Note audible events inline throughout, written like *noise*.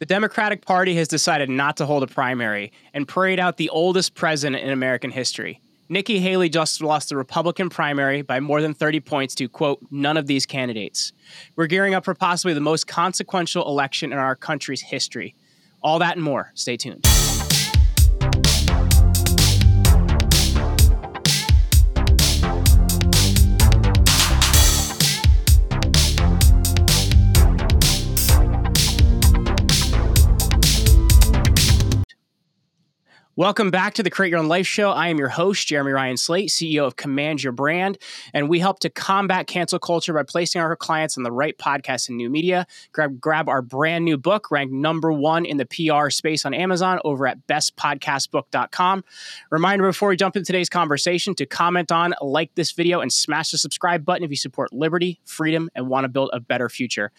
The Democratic Party has decided not to hold a primary and parade out the oldest president in American history. Nikki Haley just lost the Republican primary by more than 30 points to, quote, none of these candidates. We're gearing up for possibly the most consequential election in our country's history. All that and more. Stay tuned. Welcome back to the Create Your Own Life Show. I am your host, Jeremy Ryan Slate, CEO of Command Your Brand, and we help to combat cancel culture by placing our clients on the right podcasts and new media. Grab, grab our brand new book, ranked number one in the PR space on Amazon over at bestpodcastbook.com. Reminder before we jump into today's conversation to comment on, like this video, and smash the subscribe button if you support liberty, freedom, and want to build a better future.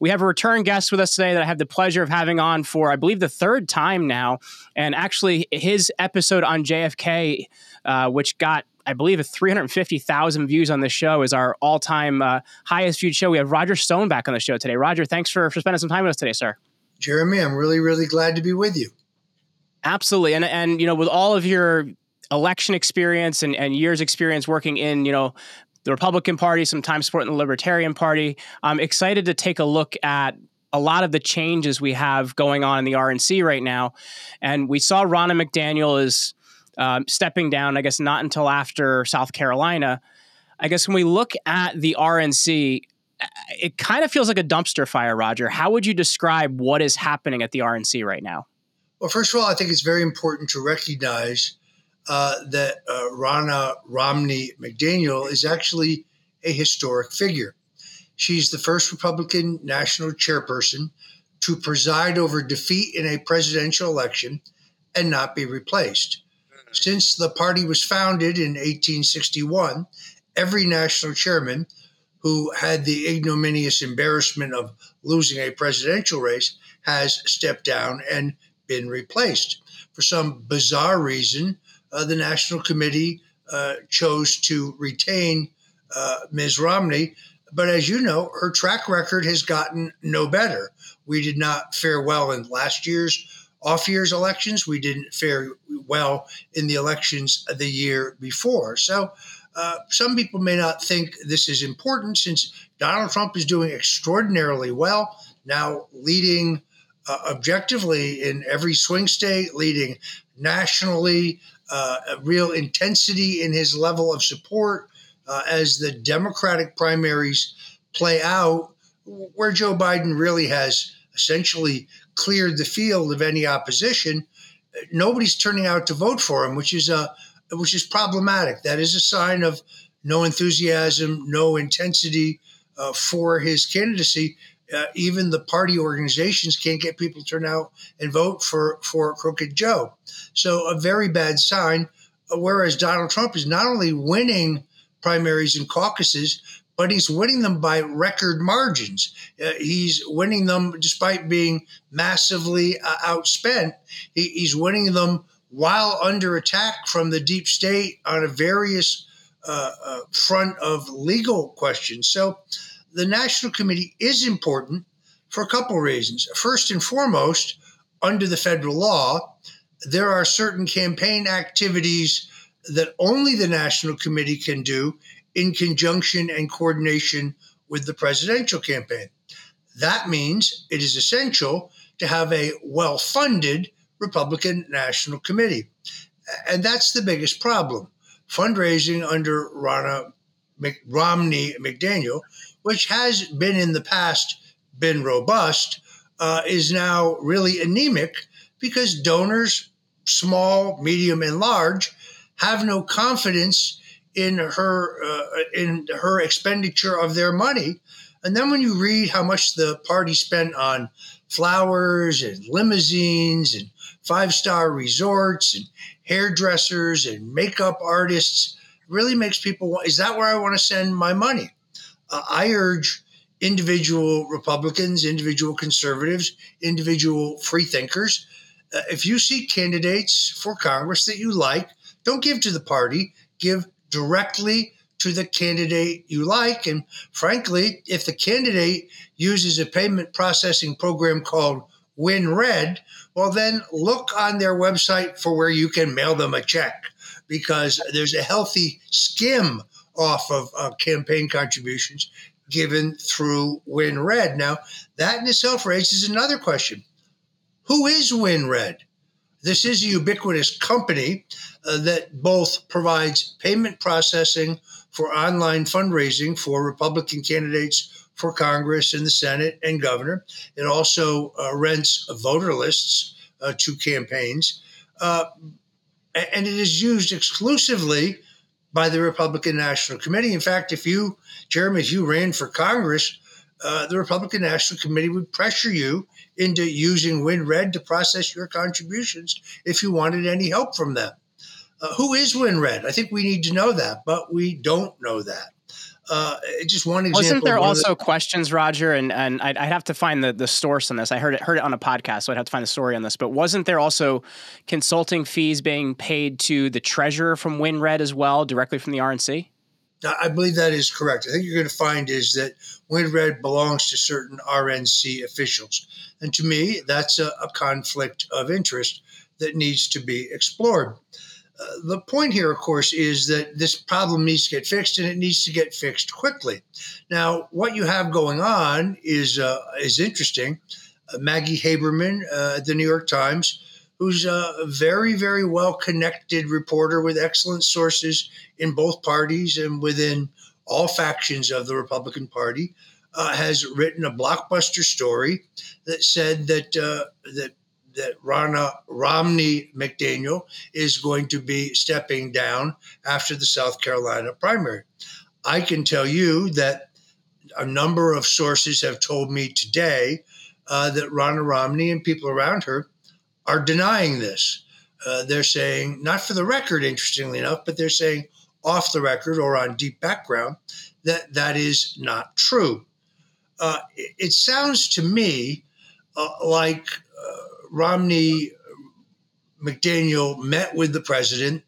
We have a return guest with us today that I have the pleasure of having on for, I believe, the third time now. And actually, his episode on JFK, uh, which got I believe 350,000 views on this show is our all-time uh, highest viewed show. We have Roger Stone back on the show today. Roger, thanks for, for spending some time with us today, sir. Jeremy, I'm really, really glad to be with you. Absolutely. And, and you know, with all of your election experience and, and years experience working in, you know, the Republican Party, sometimes supporting the Libertarian Party. I'm excited to take a look at a lot of the changes we have going on in the RNC right now. And we saw Ronna McDaniel is um, stepping down, I guess not until after South Carolina. I guess when we look at the RNC, it kind of feels like a dumpster fire, Roger. How would you describe what is happening at the RNC right now? Well, first of all, I think it's very important to recognize uh, that uh, Ronna Romney McDaniel is actually a historic figure. She's the first Republican national chairperson to preside over defeat in a presidential election and not be replaced. Since the party was founded in 1861, every national chairman who had the ignominious embarrassment of losing a presidential race has stepped down and been replaced. For some bizarre reason, the National Committee uh, chose to retain uh, Ms. Romney. But as you know, her track record has gotten no better. We did not fare well in last year's off year's elections. We didn't fare well in the elections the year before. So uh, some people may not think this is important since Donald Trump is doing extraordinarily well, now leading uh, objectively in every swing state, leading nationally, uh, a real intensity in his level of support uh, as the Democratic primaries play out, where Joe Biden really has essentially cleared the field of any opposition. Nobody's turning out to vote for him, which is a which is problematic. That is a sign of no enthusiasm, no intensity uh, for his candidacy. Uh, even the party organizations can't get people to turn out and vote for for Crooked Joe. So a very bad sign. Uh, whereas Donald Trump is not only winning primaries and caucuses, but he's winning them by record margins. Uh, he's winning them despite being massively uh, outspent. He, he's winning them while under attack from the deep state on a various uh, uh front of legal questions. So the National Committee is important for a couple reasons. First and foremost, under the federal law, there are certain campaign activities that only the National Committee can do in conjunction and coordination with the presidential campaign. That means it is essential to have a well funded Republican National Committee. And that's the biggest problem. Fundraising under Ronna Mc- Romney McDaniel, which has been in the past been robust, uh, is now really anemic because donors, small, medium, and large, have no confidence in her uh, in her expenditure of their money. And then when you read how much the party spent on flowers and limousines and five star resorts and hairdressers and makeup artists, really makes people is that where I want to send my money? Uh, I urge individual Republicans, individual conservatives, individual freethinkers. Uh, if you see candidates for Congress that you like, don't give to the party, give directly to the candidate you like. And frankly, if the candidate uses a payment processing program called WinRed, well, then look on their website for where you can mail them a check because there's a healthy skim off of uh, campaign contributions given through WinRed. Now, that in itself raises another question Who is WinRed? This is a ubiquitous company uh, that both provides payment processing for online fundraising for Republican candidates for Congress and the Senate and governor. It also uh, rents voter lists uh, to campaigns. Uh, and it is used exclusively by the Republican National Committee. In fact, if you, Jeremy, if you ran for Congress, uh, the Republican National Committee would pressure you into using WinRed to process your contributions if you wanted any help from them. Uh, who is WinRed? I think we need to know that, but we don't know that. Uh, just one example. Wasn't there also the- questions, Roger? And and I'd, I'd, have to find the the source on this. I heard it heard it on a podcast, so I'd have to find the story on this. But wasn't there also consulting fees being paid to the treasurer from WinRed as well, directly from the RNC? I believe that is correct. I think you're going to find is that WinRed belongs to certain RNC officials. And to me, that's a, a conflict of interest that needs to be explored. The point here, of course, is that this problem needs to get fixed, and it needs to get fixed quickly. Now, what you have going on is uh, is interesting. Uh, Maggie Haberman uh, at the New York Times who's a very, very well connected reporter with excellent sources in both parties and within all factions of the Republican Party, uh, has written a blockbuster story that said that uh, that that Ronna Romney McDaniel is going to be stepping down after the South Carolina primary. I can tell you that a number of sources have told me today uh, that Ronna Romney and people around her are denying this. Uh, they're saying, not for the record, interestingly enough, but they're saying off the record or on deep background that that is not true. Uh, it, it, sounds to me uh, like Romney McDaniel met with the president,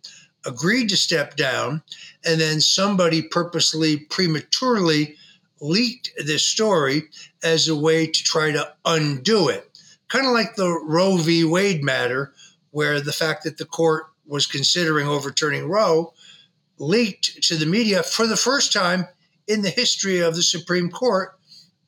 agreed to step down, and then somebody purposely, prematurely leaked this story as a way to try to undo it kind of like the Roe v. Wade matter, where the fact that the court was considering overturning Roe leaked to the media for the first time in the history of the Supreme Court.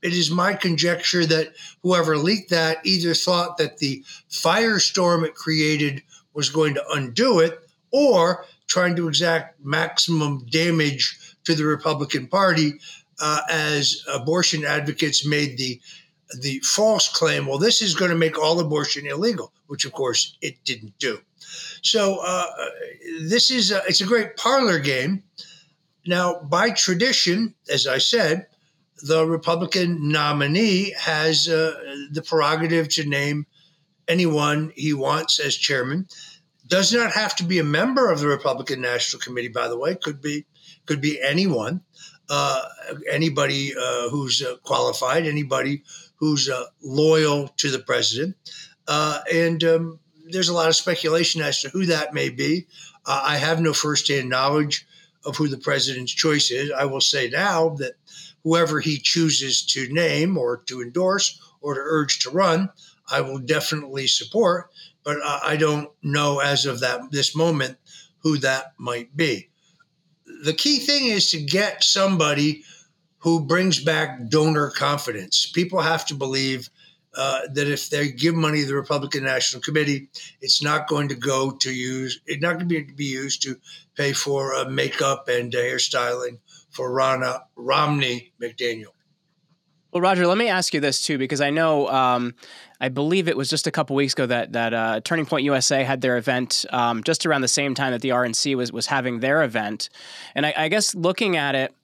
It is my conjecture that whoever leaked that either thought that the firestorm it created was going to undo it or trying to exact maximum damage to the Republican Party uh, as abortion advocates made the the false claim, well, this is going to make all abortion illegal, which of course it didn't do. So uh, this is a, it's a great parlor game. Now, by tradition, as I said, the Republican nominee has uh, the prerogative to name anyone he wants as chairman. Does not have to be a member of the Republican National Committee, by the way. Could be could be anyone, uh, anybody uh, who's uh, qualified, anybody who's uh, loyal to the president. Uh, and um, there's a lot of speculation as to who that may be. I have no firsthand knowledge of who the president's choice is. I will say now that whoever he chooses to name or to endorse or to urge to run, I will definitely support. But I don't know as of that this moment who that might be. The key thing is to get somebody who brings back donor confidence. People have to believe uh, that if they give money to the Republican National Committee, it's not going to go to use, it's not going to be, used to pay for uh, makeup and uh, hairstyling for Ronna Romney McDaniel. Well, Roger, let me ask you this too, because I know, um, I believe it was just a couple weeks ago that that uh, Turning Point USA had their event um, just around the same time that the RNC was was having their event, and I, I guess looking at it,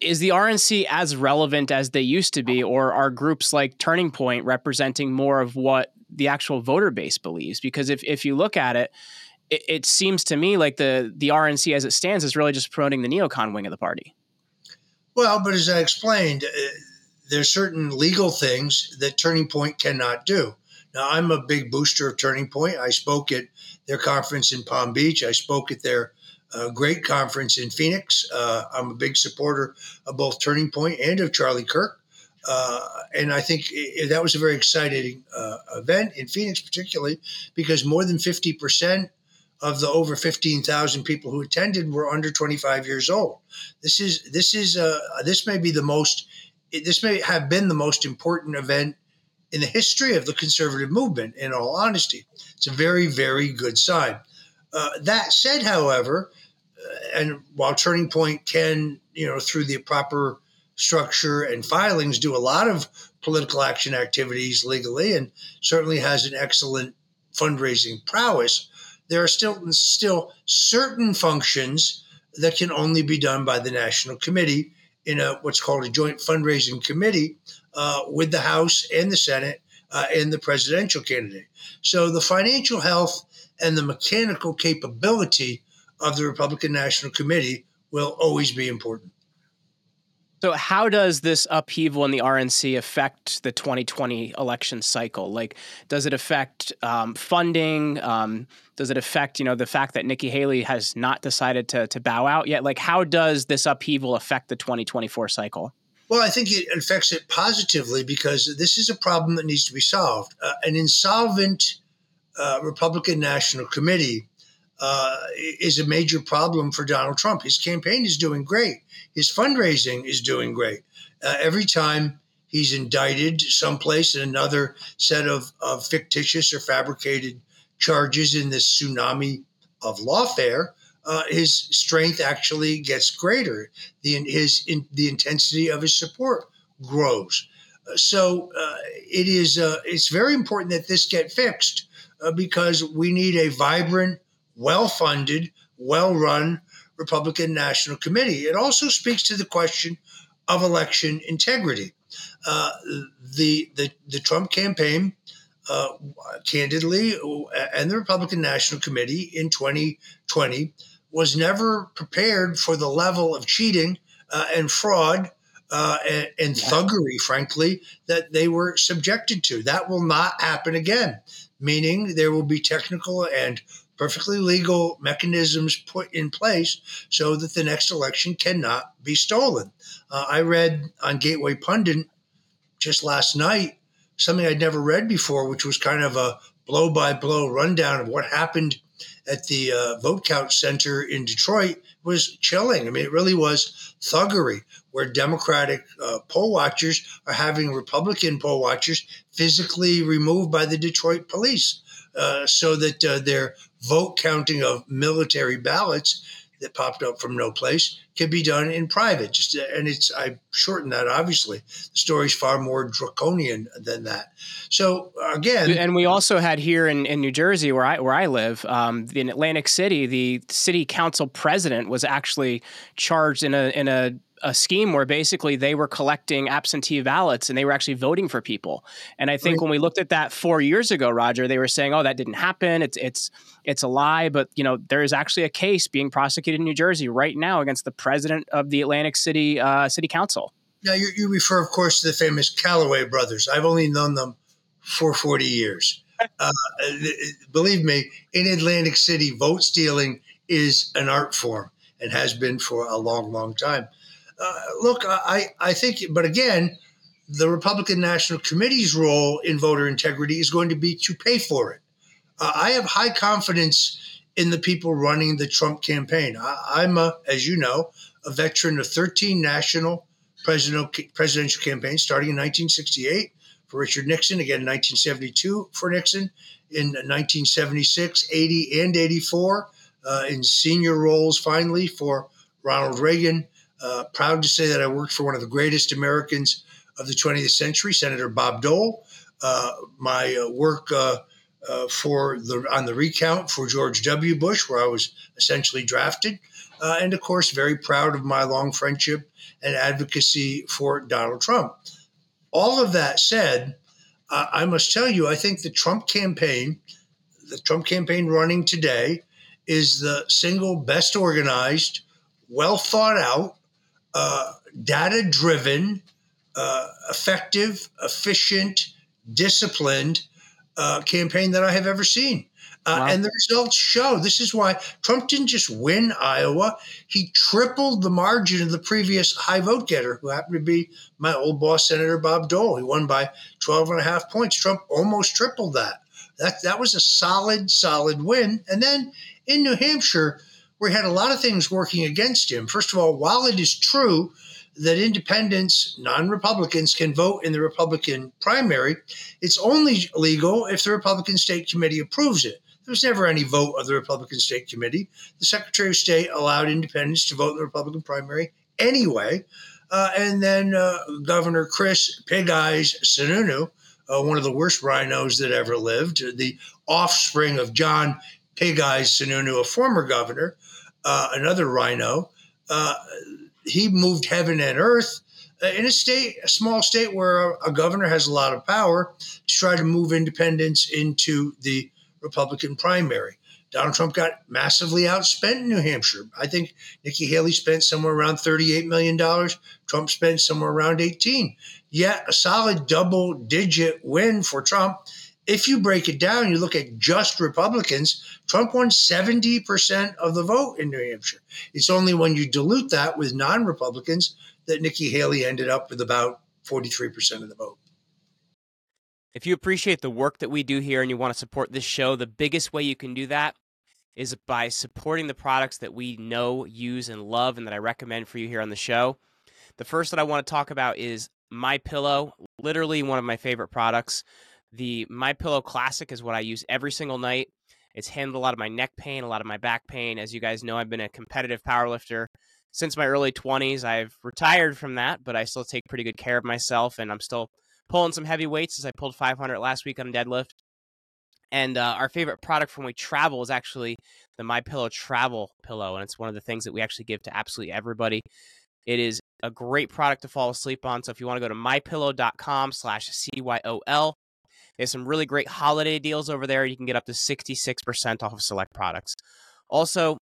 is the RNC as relevant as they used to be, or are groups like Turning Point representing more of what the actual voter base believes? Because if, if you look at it, it, it seems to me like the the RNC as it stands is really just promoting the neocon wing of the party. Well, but as I explained, uh, there's certain legal things that Turning Point cannot do. Now, I'm a big booster of Turning Point. I spoke at their conference in Palm Beach. I spoke at their a great conference in Phoenix. Uh, I'm a big supporter of both Turning Point and of Charlie Kirk. Uh, and I think it, that was a very exciting uh, event in Phoenix, particularly because more than 50% of the over 15,000 people who attended were under 25 years old. This is this is uh, this may be the most this may have been the most important event in the history of the conservative movement. In all honesty, it's a very very good sign. Uh, that said, however, uh, and while Turning Point can you know through the proper structure and filings do a lot of political action activities legally and certainly has an excellent fundraising prowess there are still still certain functions that can only be done by the national committee in a what's called a joint fundraising committee uh, with the House and the Senate uh, and the presidential candidate. So the financial health and the mechanical capability of the Republican National Committee will always be important. So, how does this upheaval in the RNC affect the 2020 election cycle? Like, does it affect um, funding? Um, does it affect, you know, the fact that Nikki Haley has not decided to, to bow out yet? Like, how does this upheaval affect the 2024 cycle? Well, I think it affects it positively because this is a problem that needs to be solved. Uh, an insolvent uh, Republican National Committee uh, is a major problem for Donald Trump. His campaign is doing great. His fundraising is doing great. Uh, every time he's indicted someplace in another set of, of fictitious or fabricated charges in this tsunami of lawfare, uh, his strength actually gets greater. The his in, the intensity of his support grows. Uh, so uh, it is uh, it's very important that this get fixed uh, because we need a vibrant well funded, well run Republican National Committee. It also speaks to the question of election integrity. Uh, the, the, the Trump campaign, uh, candidly, and the Republican National Committee in 2020 was never prepared for the level of cheating uh, and fraud uh, and, and thuggery, frankly, that they were subjected to. That will not happen again, meaning there will be technical and perfectly legal mechanisms put in place so that the next election cannot be stolen. Uh, I read on Gateway Pundit just last night something I'd never read before, which was kind of a blow by blow rundown of what happened at the uh, vote count center in Detroit was chilling. I mean, it really was thuggery, where Democratic uh, poll watchers are having Republican poll watchers physically removed by the Detroit police uh, so that uh, their vote counting of military ballots that popped up from no place can be done in private. Just and it's I shortened that obviously. The story's far more draconian than that. So again, and we also had here in, in New Jersey, where I where I live, um, in Atlantic City, the city council president was actually charged in a in a a scheme where basically they were collecting absentee ballots and they were actually voting for people. And I think right. when we looked at that four years ago, Roger, they were saying, "Oh, that didn't happen. It's it's it's a lie." But you know, there is actually a case being prosecuted in New Jersey right now against the president of the Atlantic City uh, City Council. Now you, you refer, of course, to the famous Callaway brothers. I've only known them for forty years. *laughs* Uh, believe me, in Atlantic City, vote stealing is an art form and has been for a long, long time. Uh, look, I, I think, but again, the Republican National Committee's role in voter integrity is going to be to pay for it. Uh, I have high confidence in the people running the Trump campaign. I, am as you know, a veteran of 13 national presidential campaigns, starting in 1968 for Richard Nixon, again in 1972 for Nixon, in 1976, 80, and 84, uh, in senior roles finally for Ronald Reagan, uh, proud to say that I worked for one of the greatest Americans of the 20th century, Senator Bob Dole. Uh, my uh, work uh, uh, for the on the recount for George W. Bush, where I was essentially drafted, and of course, very proud of my long friendship and advocacy for Donald Trump. All of that said, I must tell you, I think the Trump campaign, the Trump campaign running today, is the single best organized, well thought out, uh, data driven, uh, effective, efficient, disciplined uh, campaign that I have ever seen. Uh, wow. And the results show this is why Trump didn't just win Iowa, he tripled the margin of the previous high vote getter, who happened to be my old boss, Senator Bob Dole. He won by 12 and a half points. Trump almost tripled that. That, that was a solid, solid win. And then in New Hampshire, where he had a lot of things working against him. First of all, while it is true that independents, non Republicans, can vote in the Republican primary, it's only legal if the Republican State Committee approves it. There was never any vote of the Republican State Committee. The Secretary of State allowed independents to vote in the Republican primary anyway. Uh, and then uh, Governor Chris Pig Eyes Sununu, uh, one of the worst rhinos that ever lived, the offspring of John Pig Eyes Sununu, a former governor, uh, another rhino. Uh, he moved heaven and earth uh, in a state, a small state where a, governor has a lot of power to try to move independents into the Republican primary. Donald Trump got massively outspent in New Hampshire. I think Nikki Haley spent somewhere around $38 million. Trump spent somewhere around 18. Yet a solid double digit win for Trump if you break it down, you look at just Republicans, Trump won 70% of the vote in New Hampshire. It's only when you dilute that with non Republicans that Nikki Haley ended up with about 43% of the vote. If you appreciate the work that we do here and you want to support this show, the biggest way you can do that is by supporting the products that we know, use, and love, and that I recommend for you here on the show. The first that I want to talk about is My Pillow, literally one of my favorite products. The My Pillow Classic is what I use every single night. It's handled a lot of my neck pain, a lot of my back pain. As you guys know, I've been a competitive powerlifter since my early 20s. I've retired from that, but I still take pretty good care of myself, and I'm still pulling some heavy weights as I pulled 500 last week on deadlift. And uh, our favorite product from we travel is actually the My Pillow Travel Pillow, and it's one of the things that we actually give to absolutely everybody. It is a great product to fall asleep on. So if you want to go to mypillow.com/cyol, there's some really great holiday deals over there. You can get up to 66% off of select products. Also,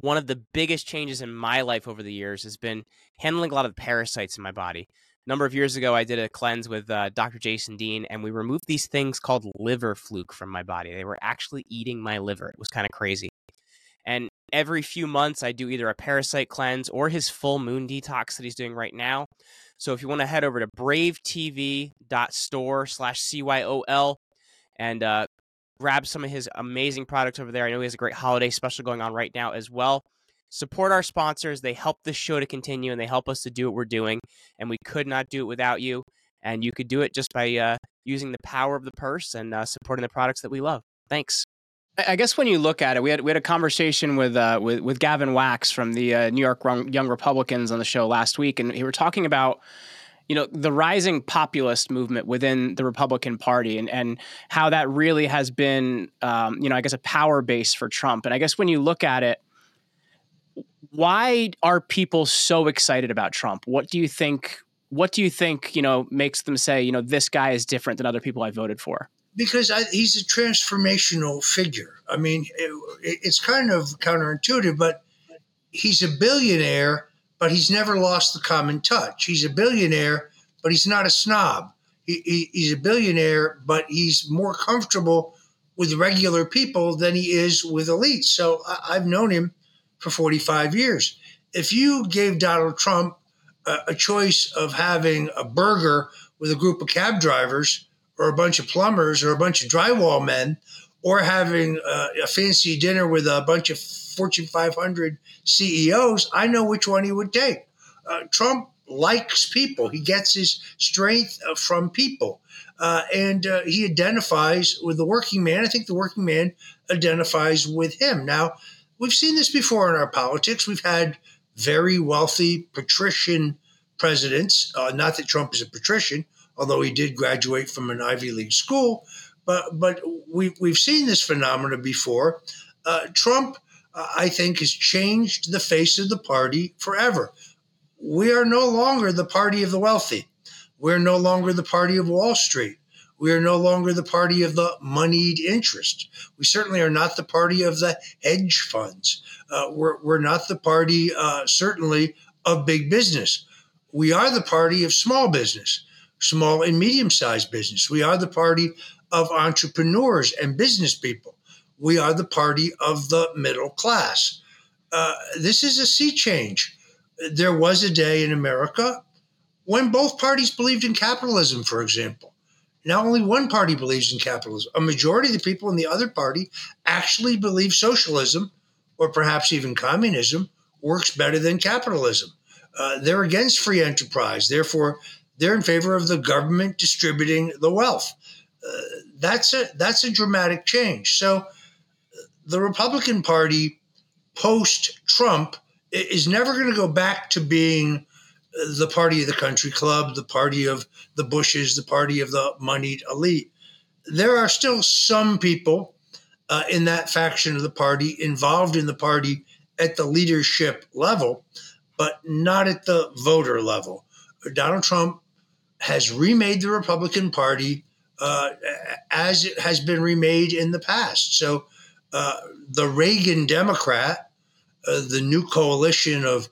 one of the biggest changes in my life over the years has been handling a lot of the parasites in my body. A number of years ago, I did a cleanse with uh, Dr. Jason Dean, and we removed these things called liver fluke from my body. They were actually eating my liver. It was kind of crazy. Every few months, I do either a parasite cleanse or his full moon detox that he's doing right now. So if you want to head over to bravetv.store slash CYOL and uh, grab some of his amazing products over there. I know he has a great holiday special going on right now as well. Support our sponsors. They help this show to continue and they help us to do what we're doing. And we could not do it without you. And you could do it just by uh, using the power of the purse and uh, supporting the products that we love. Thanks. I guess when you look at it, we had we had a conversation with uh, with, with Gavin Wax from the uh, New York Young Republicans on the show last week, and we were talking about you know the rising populist movement within the Republican Party and and how that really has been um, you know I guess a power base for Trump. And I guess when you look at it, why are people so excited about Trump? What do you think? What do you think you know makes them say you know this guy is different than other people I voted for? Because I, he's a transformational figure. I mean, it, it's kind of counterintuitive, but he's a billionaire, but he's never lost the common touch. He's a billionaire, but he's not a snob. He, he, he's a billionaire, but he's more comfortable with regular people than he is with elites. So I, have known him for 45 years. If you gave Donald Trump a, a choice of having a burger with a group of cab drivers, or a bunch of plumbers or a bunch of drywall men or having uh, a fancy dinner with a bunch of Fortune 500 CEOs, I know which one he would take. Uh, Trump likes people. He gets his strength uh, from people. Uh, and uh, he identifies with the working man. I think the working man identifies with him. Now, we've seen this before in our politics. We've had very wealthy patrician presidents. Uh, not that Trump is a patrician, although he did graduate from an Ivy League school. But but we we've seen this phenomenon before. Uh, Trump, uh, I think, has changed the face of the party forever. We are no longer the party of the wealthy. We're no longer the party of Wall Street. We are no longer the party of the moneyed interest. We certainly are not the party of the hedge funds. Uh, we're, we're not the party, uh, certainly, of big business. We are the party of small business small and medium sized business. We are the party of entrepreneurs and business people. We are the party of the middle class. Uh, this is a sea change. There was a day in America when both parties believed in capitalism, for example. Now, only one party believes in capitalism. A majority of the people in the other party actually believe socialism, or perhaps even communism, works better than capitalism. Uh, they're against free enterprise. Therefore, they're in favor of the government distributing the wealth. Uh, that's a that's a dramatic change. So, the Republican Party post Trump is never going to go back to being the party of the country club, the party of the Bushes, the party of the moneyed elite. There are still some people uh, in that faction of the party involved in the party at the leadership level, but not at the voter level. Donald Trump has remade the Republican Party uh, as it has been remade in the past. So uh, the Reagan Democrat, uh, the new coalition of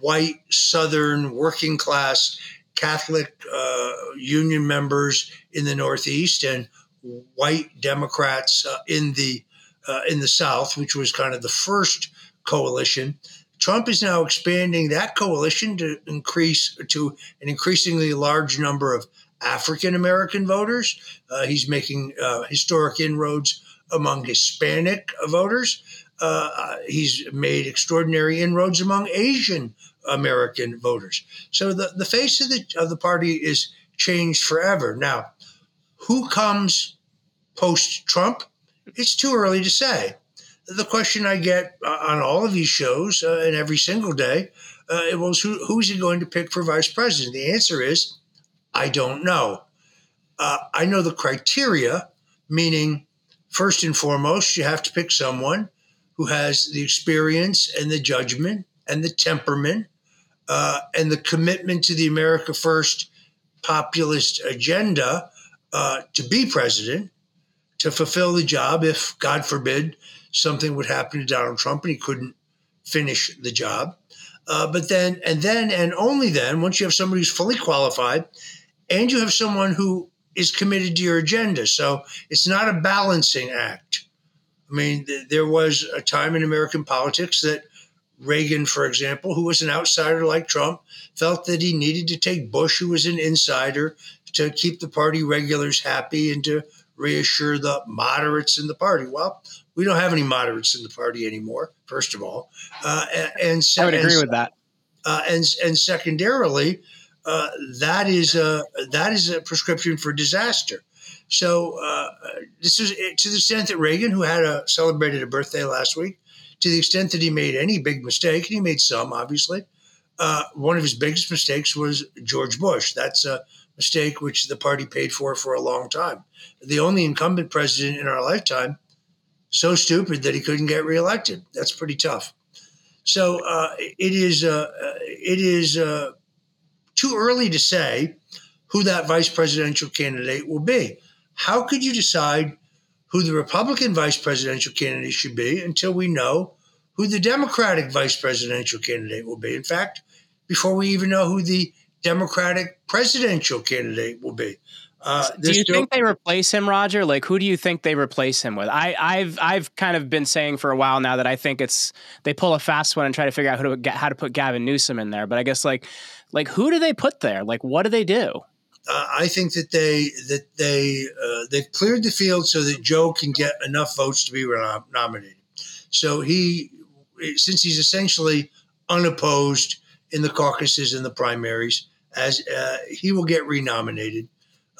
white Southern working class Catholic uh, Union members in the Northeast and white Democrats uh, in the uh, in the South, which was kind of the first coalition. Trump is now expanding that coalition to increase to an increasingly large number of African American voters. Uh, he's making uh, historic inroads among Hispanic voters. Uh, he's made extraordinary inroads among Asian American voters. So the, the face of the, of the party is changed forever. Now, who comes post Trump? It's too early to say. The question I get uh, on all of these shows uh, and every single day uh, was who, who's he going to pick for vice president? The answer is I don't know. Uh, I know the criteria, meaning, first and foremost, you have to pick someone who has the experience and the judgment and the temperament uh, and the commitment to the America First populist agenda uh, to be president, to fulfill the job if, God forbid, something would happen to Donald Trump and he couldn't finish the job. Uh, but then, and then, and only then, once you have somebody who's fully qualified and you have someone who is committed to your agenda. So it's not a balancing act. I mean, th- there was a time in American politics that Reagan, for example, who was an outsider like Trump, felt that he needed to take Bush, who was an insider, to keep the party regulars happy and to reassure the moderates in the party. Well, we don't have any moderates in the party anymore. First of all, uh, and, I would agree and, with that. Uh, and and secondarily, uh, that is a that is a prescription for disaster. So uh, this is to the extent that Reagan, who had a celebrated a birthday last week, to the extent that he made any big mistake, and he made some, obviously. Uh, one of his biggest mistakes was George Bush. That's a mistake which the party paid for for a long time. The only incumbent president in our lifetime, so stupid that he couldn't get reelected. That's pretty tough. So uh, it is uh, it is uh, too early to say who that vice presidential candidate will be. How could you decide who the Republican vice presidential candidate should be until we know who the Democratic vice presidential candidate will be? In fact, before we even know who the Democratic presidential candidate will be. Uh, do you still- think they replace him, Roger? Like, who do you think they replace him with? I, have I've kind of been saying for a while now that I think it's they pull a fast one and try to figure out how to how to put Gavin Newsom in there. But I guess like like who do they put there? Like, what do they do? uh, I think that they that they uh, they've cleared the field so that Joe can get enough votes to be nominated. So he, since he's essentially unopposed in the caucuses and the primaries, as uh, he will get renominated.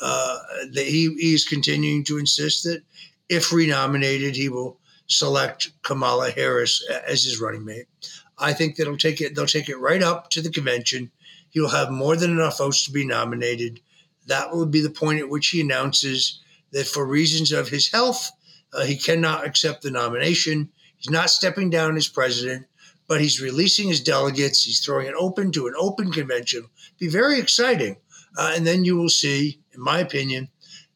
Uh, that he he's continuing to insist that if renominated, he will select Kamala Harris as his running mate. I think that'll take it. They'll take it right up to the convention. He'll have more than enough votes to be nominated that will be the point at which he announces that for reasons of his health, uh, he cannot accept the nomination. He's not stepping down as president, but he's releasing his delegates. He's throwing it open to an open convention. Be very exciting. Uh, and then you will see, in my opinion,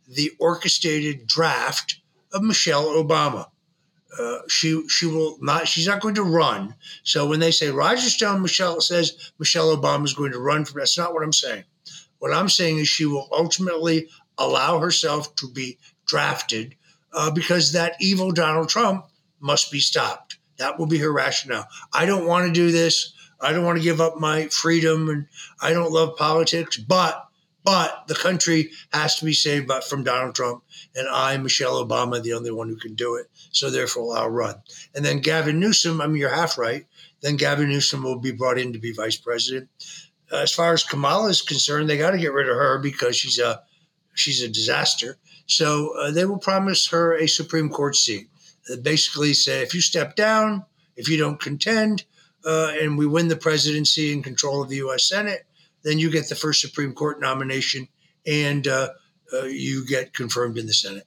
the orchestrated draft of Michelle Obama. Uh, she she will not she's not going to run. So when they say Roger Stone, Michelle says Michelle Obama is going to run for that's not what I'm saying. What I'm saying is she will ultimately allow herself to be drafted uh, because that evil Donald Trump must be stopped. That will be her rationale. I don't want to do this. I don't want to give up my freedom and I don't love politics, but but the country has to be saved from Donald Trump, and I, Michelle Obama, the only one who can do it. So therefore, I'll run. And then Gavin Newsom, I mean, you're half right. Then Gavin Newsom will be brought in to be vice president. As far as Kamala is concerned, they got to get rid of her because she's a she's a disaster. So uh, they will promise her a Supreme Court seat. They basically say, if you step down, if you don't contend, uh, and we win the presidency and control of the U.S. Senate, then you get the first Supreme Court nomination and uh, uh, you get confirmed in the Senate.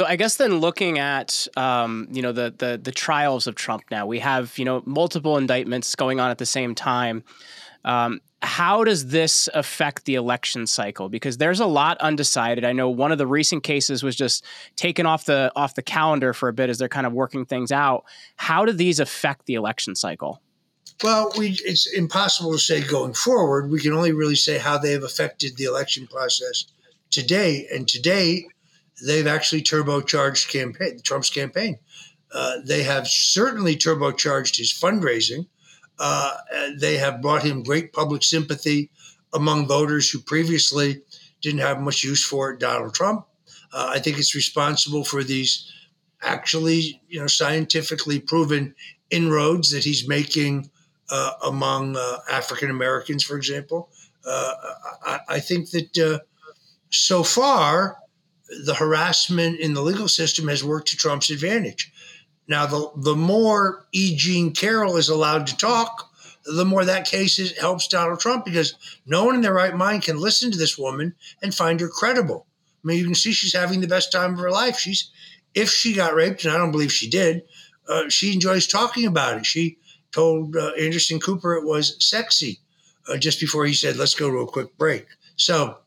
So I guess then looking at um, you know the, the the trials of Trump now, we have you know multiple indictments going on at the same time. Um, how does this affect the election cycle? Because there's a lot undecided. I know one of the recent cases was just taken off the off the calendar for a bit as they're kind of working things out. How do these affect the election cycle? Well, we, it's impossible to say going forward. We can only really say how they have affected the election process today. And today, they've actually turbocharged campaign Trump's campaign. Uh, they have certainly turbocharged his fundraising. Uh, they have brought him great public sympathy among voters who previously didn't have much use for Donald Trump. Uh, I think it's responsible for these actually, you know, scientifically proven inroads that he's making uh, among uh, African Americans, for example. Uh, I, I, think that so far, the harassment in the legal system has worked to Trump's advantage. Now, the, the more E. Jean Carroll is allowed to talk, the more that case is, helps Donald Trump because no one in their right mind can listen to this woman and find her credible. I mean, you can see she's having the best time of her life. She's, if she got raped, and I don't believe she did, uh, she enjoys talking about it. She told uh, Anderson Cooper it was sexy uh, just before he said, let's go to a quick break. So,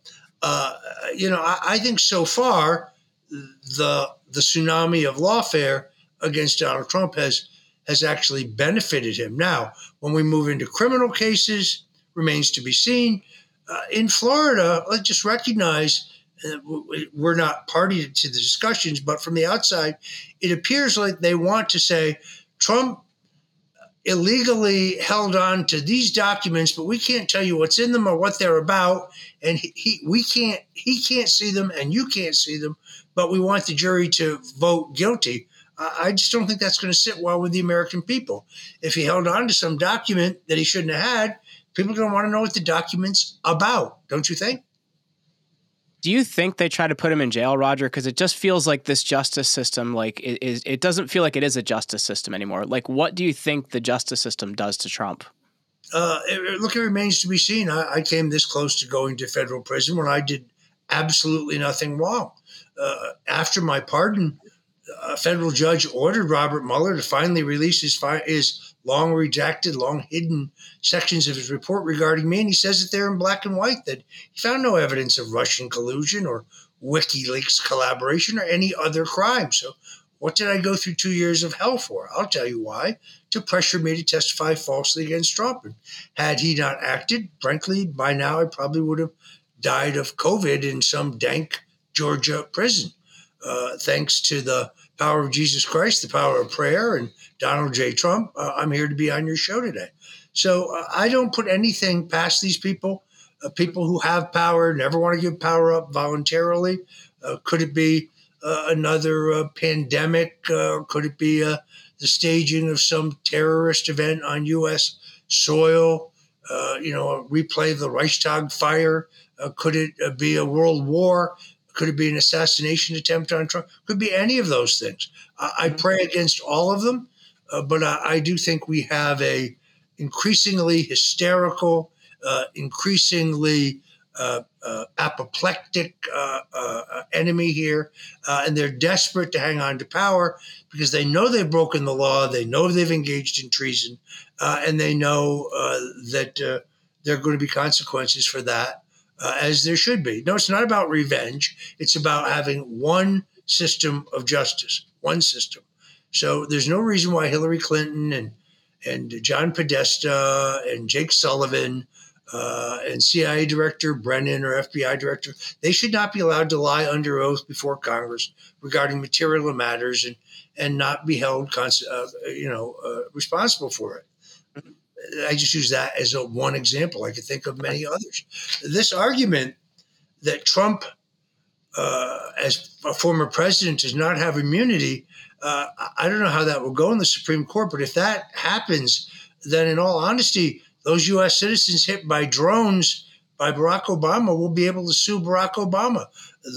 uh, you know, I, I, think so far the the tsunami of lawfare against Donald Trump has has actually benefited him. Now, when we move into criminal cases, remains to be seen. Uh, in Florida, let's just recognize uh, we're not party to the discussions, but from the outside, it appears like they want to say Trump illegally held on to these documents, but we can't tell you what's in them or what they're about, and he, he, we can't he can't see them and you can't see them, but we want the jury to vote guilty. I just don't think that's going to sit well with the American people. If he held on to some document that he shouldn't have had, people are going to want to know what the document's about, don't you think? Do you think they try to put him in jail, Roger? Because it just feels like this justice system, like it is, it doesn't feel like it is a justice system anymore. Like, what do you think the justice system does to Trump? Uh, it, look, it remains to be seen. I, I, came this close to going to federal prison when I did absolutely nothing wrong. Uh, after my pardon, a federal judge ordered Robert Mueller to finally release his, his long redacted, long hidden sections of his report regarding me. And he says that they're in black and white, that he found no evidence of Russian collusion or WikiLeaks collaboration or any other crime. So, what did I go through two years of hell for? I'll tell you why to pressure me to testify falsely against Trump. And had he not acted, frankly, by now I probably would have died of COVID in some dank Georgia prison. Uh, thanks to the power of Jesus Christ, the power of prayer, and Donald J. Trump, uh, I'm here to be on your show today. So uh, I don't put anything past these people. Uh, people who have power never want to give power up voluntarily. Uh, could it be uh, another pandemic? could it be the staging of some terrorist event on U.S. soil? you know, a replay of the Reichstag fire? could it be a world war? Could it be an assassination attempt on Trump? Could be any of those things. I, I mm-hmm. pray against all of them, uh, but I, I, do think we have a increasingly hysterical, uh, increasingly uh, uh apoplectic uh, uh, enemy here, and they're desperate to hang on to power because they know they've broken the law, they know they've engaged in treason, and they know that there are going to be consequences for that uh, as there should be. No, it's not about revenge. It's about having one system of justice, one system. So there's no reason why Hillary Clinton and and John Podesta and Jake Sullivan uh, and CIA director, Brennan, or FBI director, they should not be allowed to lie under oath before Congress regarding material matters and, and not be held, uh, you know, uh, responsible for it. I just use that as a one example. I could think of many others. This argument that Trump, uh, as a former president, does not have immunity. Uh, I don't know how that will go in the Supreme Court, but if that happens, then in all honesty, those U.S. citizens hit by drones by Barack Obama will be able to sue Barack Obama.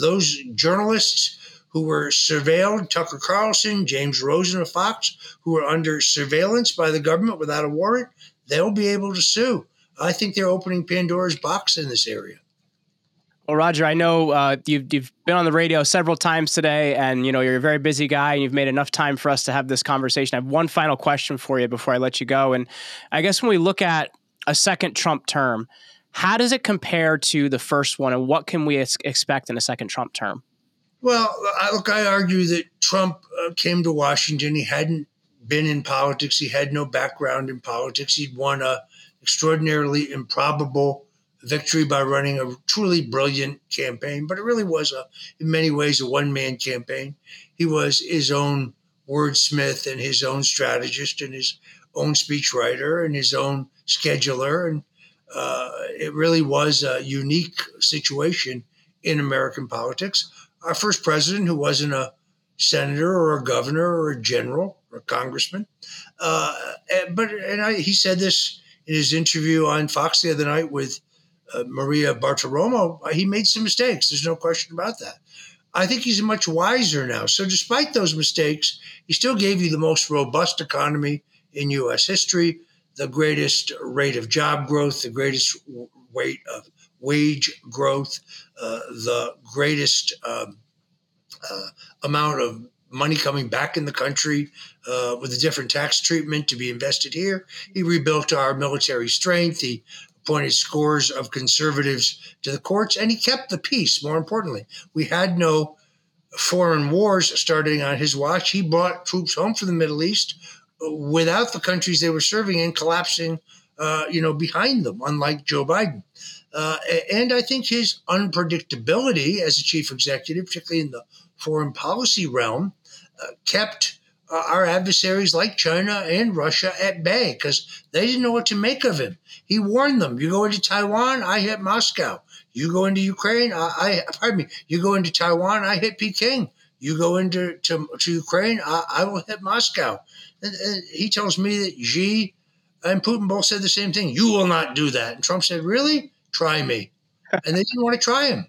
Those journalists who were surveilled, Tucker Carlson, James Rosen of Fox, who were under surveillance by the government without a warrant, they'll be able to sue. I think they're opening Pandora's box in this area. Well, Roger, I know uh, you've you've been on the radio several times today, and you know you're a very busy guy, and you've made enough time for us to have this conversation. I have one final question for you before I let you go, and I guess when we look at a second Trump term, how does it compare to the first one, and what can we ex- expect in a second Trump term? Well, I, look, I argue that Trump uh, came to Washington. He hadn't been in politics. He had no background in politics. He'd won a extraordinarily improbable victory by running a truly brilliant campaign, but it really was a, in many ways, a one man campaign. He was his own wordsmith and his own strategist and his own speechwriter and his own scheduler. And uh, it really was a unique situation in American politics. Our first president, who wasn't a senator or a governor or a general or a congressman, uh, but and I, he said this in his interview on Fox the other night with uh, Maria Bartiromo, he made some mistakes. There's no question about that. I think he's much wiser now. So, despite those mistakes, he still gave you the most robust economy in U.S. history, the greatest rate of job growth, the greatest rate of wage growth, uh, the greatest um, uh, amount of money coming back in the country uh, with a different tax treatment to be invested here. He rebuilt our military strength. He appointed scores of conservatives to the courts, and he kept the peace, more importantly. We had no foreign wars starting on his watch. He brought troops home from the Middle East without the countries they were serving in collapsing, uh, you know, behind them, unlike Joe Biden. Uh, and I think his unpredictability as a chief executive, particularly in the foreign policy realm, uh, kept uh, our adversaries like China and Russia at bay because they didn't know what to make of him. He warned them: "You go into Taiwan, I hit Moscow. You go into Ukraine, I, I pardon me. You go into Taiwan, I hit Peking. You go into to, to Ukraine, I, I, will hit Moscow." And, and he tells me that Xi and Putin both said the same thing. You will not do that. And Trump said, "Really? Try me." and they didn't want to try him.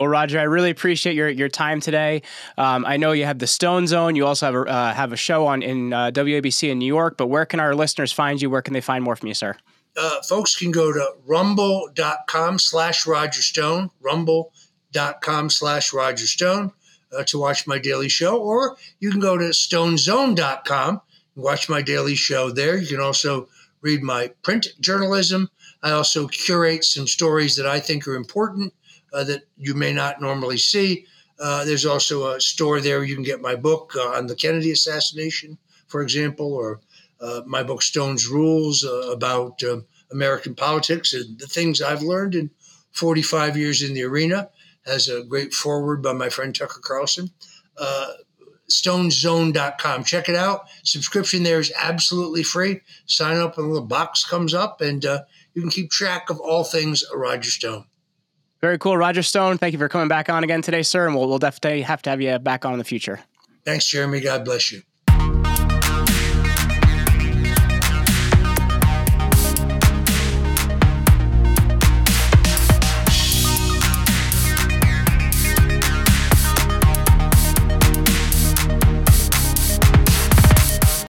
Well, Roger, I really appreciate your your time today. Um, I know you have the Stone Zone. You also have a, uh, have a show on in uh, WABC in New York. But where can our listeners find you? Where can they find more from you, sir? Uh, folks can go to rumble.com slash Roger Stone, rumble.com slash Roger Stone uh, to watch my daily show, or you can go to stonezone.com and watch my daily show there. You can also read my print journalism. I also curate some stories that I think are important uh, that you may not normally see. Uh, there's also a store there you can get my book uh, on the Kennedy assassination, for example, or uh, my book Stone's Rules uh, about um, American politics and the things I've learned in 45 years in the arena. Has a great foreword by my friend Tucker Carlson. Stonezone.com. Check it out. Subscription there is absolutely free. Sign up and a little box comes up, and uh, you can keep track of all things Roger Stone. Very cool. Roger Stone, thank you for coming back on again today, sir. And we'll, we'll definitely have to have you back on in the future. Thanks, Jeremy. God bless you.